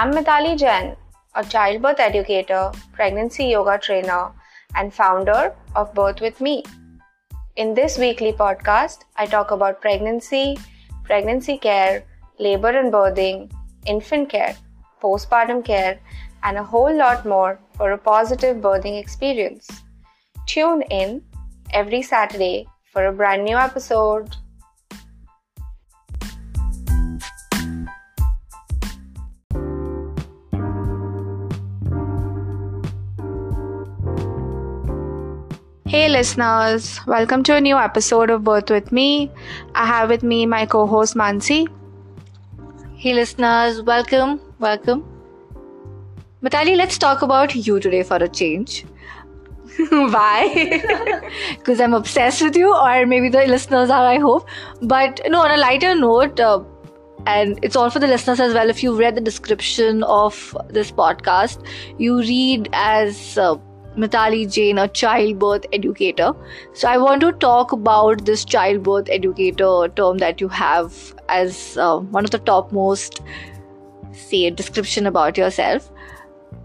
I'm Mitali Jain, a childbirth educator, pregnancy yoga trainer, and founder of Birth With Me. In this weekly podcast, I talk about pregnancy, pregnancy care, labor and birthing, infant care, postpartum care, and a whole lot more for a positive birthing experience. Tune in every Saturday for a brand new episode. Hey listeners, welcome to a new episode of Birth with Me. I have with me my co host Mansi. Hey listeners, welcome, welcome. Mitali, let's talk about you today for a change. Why? Because I'm obsessed with you, or maybe the listeners are, I hope. But no, on a lighter note, uh, and it's all for the listeners as well. If you read the description of this podcast, you read as uh, Mitali Jain, a childbirth educator. So, I want to talk about this childbirth educator term that you have as uh, one of the topmost, say, description about yourself.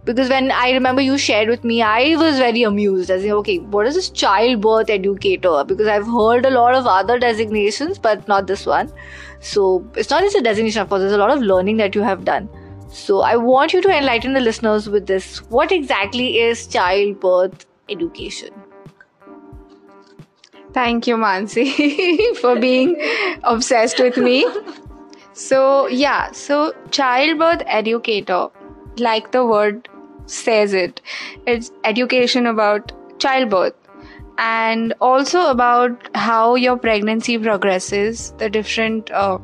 Because when I remember you shared with me, I was very amused as in, okay, what is this childbirth educator? Because I've heard a lot of other designations, but not this one. So, it's not just a designation, of course, there's a lot of learning that you have done. So, I want you to enlighten the listeners with this. What exactly is childbirth education? Thank you, Mansi, for being obsessed with me. So, yeah, so childbirth educator, like the word says it, it's education about childbirth and also about how your pregnancy progresses, the different uh,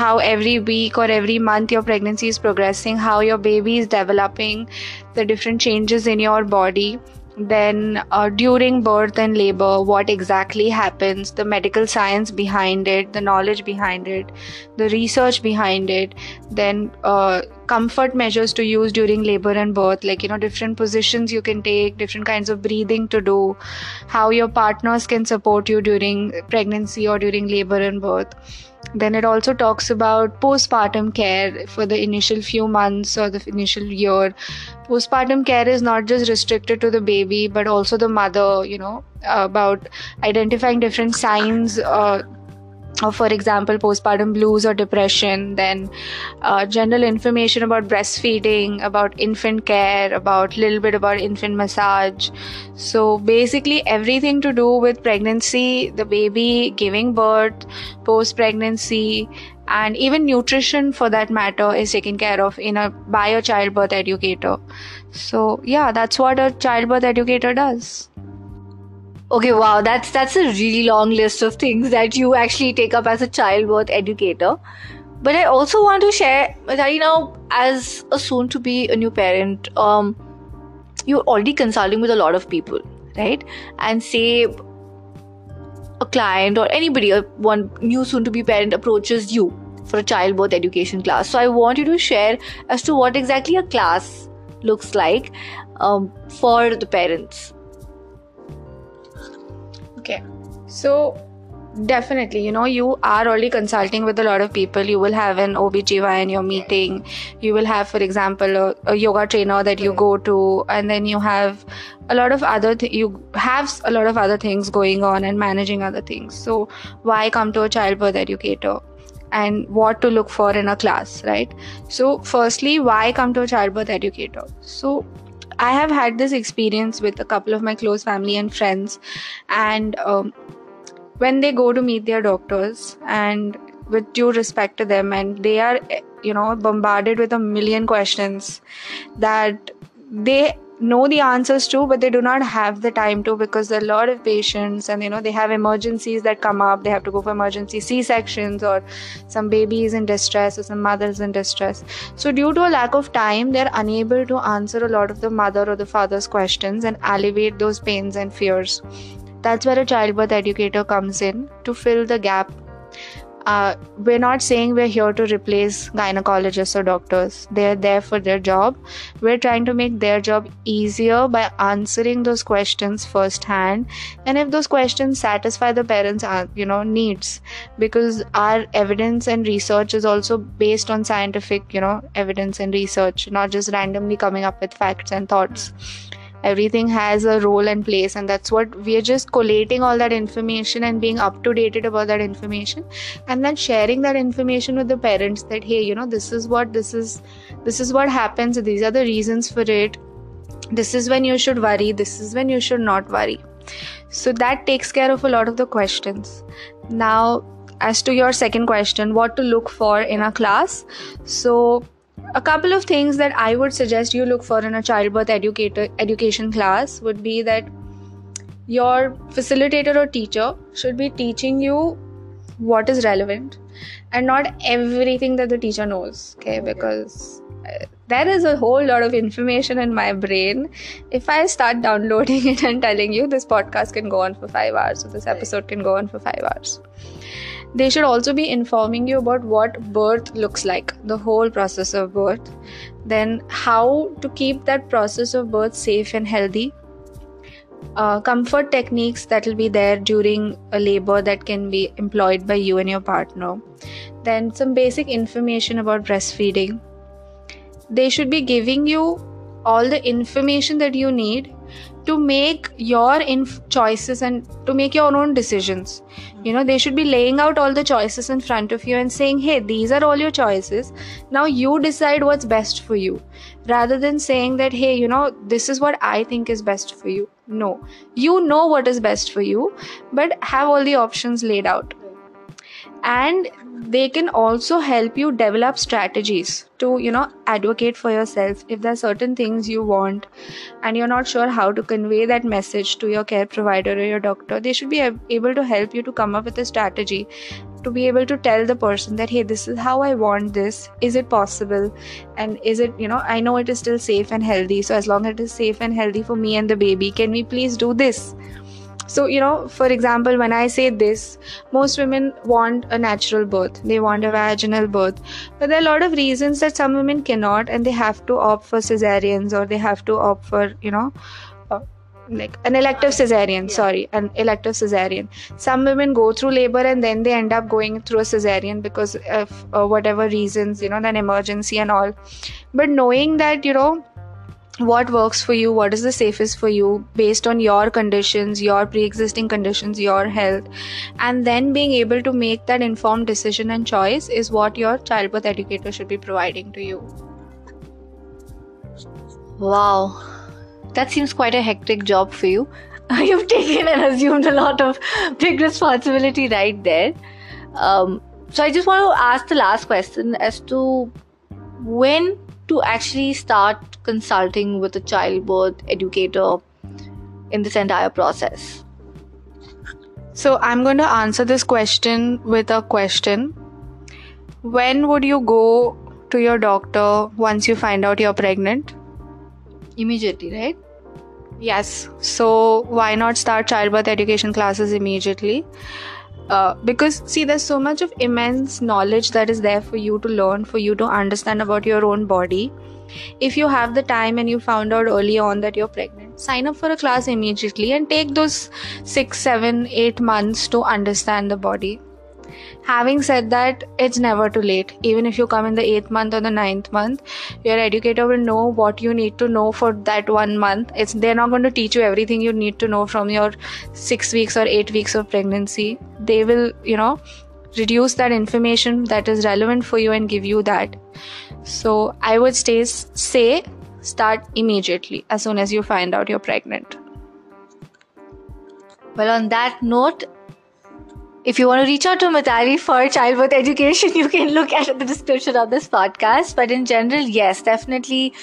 how every week or every month your pregnancy is progressing, how your baby is developing, the different changes in your body. Then, uh, during birth and labor, what exactly happens, the medical science behind it, the knowledge behind it, the research behind it, then, uh, comfort measures to use during labor and birth, like, you know, different positions you can take, different kinds of breathing to do, how your partners can support you during pregnancy or during labor and birth. Then it also talks about postpartum care for the initial few months or the initial year. Postpartum care is not just restricted to the baby but also the mother you know about identifying different signs uh, for example postpartum blues or depression then uh, general information about breastfeeding about infant care about little bit about infant massage. So basically everything to do with pregnancy the baby giving birth post pregnancy and even nutrition for that matter is taken care of in a by a childbirth educator. So yeah that's what a childbirth educator does Okay, wow, that's that's a really long list of things that you actually take up as a childbirth educator. But I also want to share that you know, as a soon to be a new parent, um, you're already consulting with a lot of people, right? And say a client or anybody, a one new soon to be parent approaches you for a childbirth education class. So I want you to share as to what exactly a class looks like um, for the parents So definitely you know you are already consulting with a lot of people. You will have an obgyn you're meeting. You will have for example a, a yoga trainer that you go to. And then you have a lot of other th- you have a lot of other things going on and managing other things. So why come to a childbirth educator? And what to look for in a class right? So firstly why come to a childbirth educator? So I have had this experience with a couple of my close family and friends, and um, when they go to meet their doctors, and with due respect to them, and they are, you know, bombarded with a million questions that they know the answers to but they do not have the time to because there are a lot of patients and you know they have emergencies that come up. They have to go for emergency c-sections or some babies in distress or some mothers in distress. So due to a lack of time they're unable to answer a lot of the mother or the father's questions and alleviate those pains and fears that's where a childbirth educator comes in to fill the gap uh, we're not saying we're here to replace gynecologists or doctors. They're there for their job. We're trying to make their job easier by answering those questions firsthand. And if those questions satisfy the parents' uh, you know needs, because our evidence and research is also based on scientific you know evidence and research, not just randomly coming up with facts and thoughts everything has a role and place and that's what we are just collating all that information and being up to date about that information and then sharing that information with the parents that hey you know this is what this is this is what happens. These are the reasons for it. This is when you should worry. This is when you should not worry. So that takes care of a lot of the questions. Now as to your second question what to look for in a class. So a couple of things that I would suggest you look for in a childbirth educator education class would be that your facilitator or teacher should be teaching you what is relevant and not everything that the teacher knows okay? Because uh, there is a whole lot of information in my brain. If i start downloading it and telling you this podcast can go on for 5 hours or this episode can go on for 5 hours they should also be informing you about what birth looks like, the whole process of birth, then how to keep that process of birth safe and healthy. Uh, comfort techniques that will be there during a labor that can be employed by you and your partner. Then, some basic information about breastfeeding. They should be giving you all the information that you need to make your inf- choices and to make your own decisions. You know they should be laying out all the choices in front of you and saying hey these are all your choices. Now you decide what's best for you. Rather than saying that hey you know this is what i think is best for you. No. You know what is best for you but have all the options laid out and they can also help you develop strategies to you know advocate for yourself if there are certain things you want and you're not sure how to convey that message to your care provider or your doctor they should be able to help you to come up with a strategy to be able to tell the person that hey this is how i want this. Is it possible? And is it you know i know it is still safe and healthy. So as long as it is safe and healthy for me and the baby can we please do this so, you know, for example, when I say this, most women want a natural birth, they want a vaginal birth. But there are a lot of reasons that some women cannot, and they have to opt for cesareans or they have to opt for, you know, uh, like an elective cesarean sorry an elective cesarean. Some women go through labor and then they end up going through a cesarean because of uh, whatever reasons you know an emergency and all. But knowing that you know what works for you what is the safest for you based on your conditions your pre-existing conditions your health. And then being able to make that informed decision and choice is what your childbirth educator should be providing to you. Wow. That seems quite a hectic job for you. You've taken and assumed a lot of big responsibility right there. Um, so i just want to ask the last question as to when to actually start consulting with a childbirth educator in this entire process? So, I'm going to answer this question with a question. When would you go to your doctor once you find out you're pregnant? Immediately, right? Yes. So, why not start childbirth education classes immediately? Uh, because see there's so much of immense knowledge that is there for you to learn for you to understand about your own body. If you have the time and you found out early on that you're pregnant sign up for a class immediately and take those six seven eight months to understand the body having said that it's never too late. Even if you come in the 8th month or the ninth month your educator will know what you need to know for that one month. It's they're not going to teach you everything you need to know from your 6 weeks or 8 weeks of pregnancy. They will you know reduce that information that is relevant for you and give you that. So i would stay say start immediately as soon as you find out you're pregnant. Well on that note if you want to reach out to Mitali for childbirth education, you can look at the description of this podcast. But in general, yes, definitely,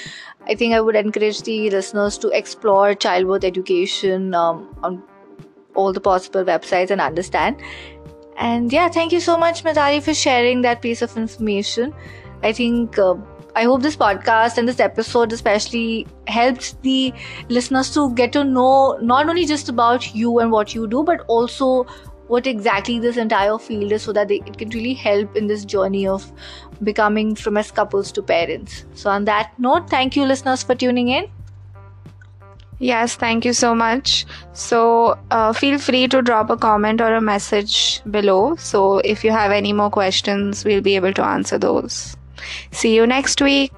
I think I would encourage the listeners to explore childbirth education um, on all the possible websites and understand. And yeah, thank you so much, Mitali, for sharing that piece of information. I think. Uh, I hope this podcast and this episode especially helps the listeners to get to know not only just about you and what you do, but also what exactly this entire field is so that they, it can really help in this journey of becoming from as couples to parents. So, on that note, thank you, listeners, for tuning in. Yes, thank you so much. So, uh, feel free to drop a comment or a message below. So, if you have any more questions, we'll be able to answer those. See you next week.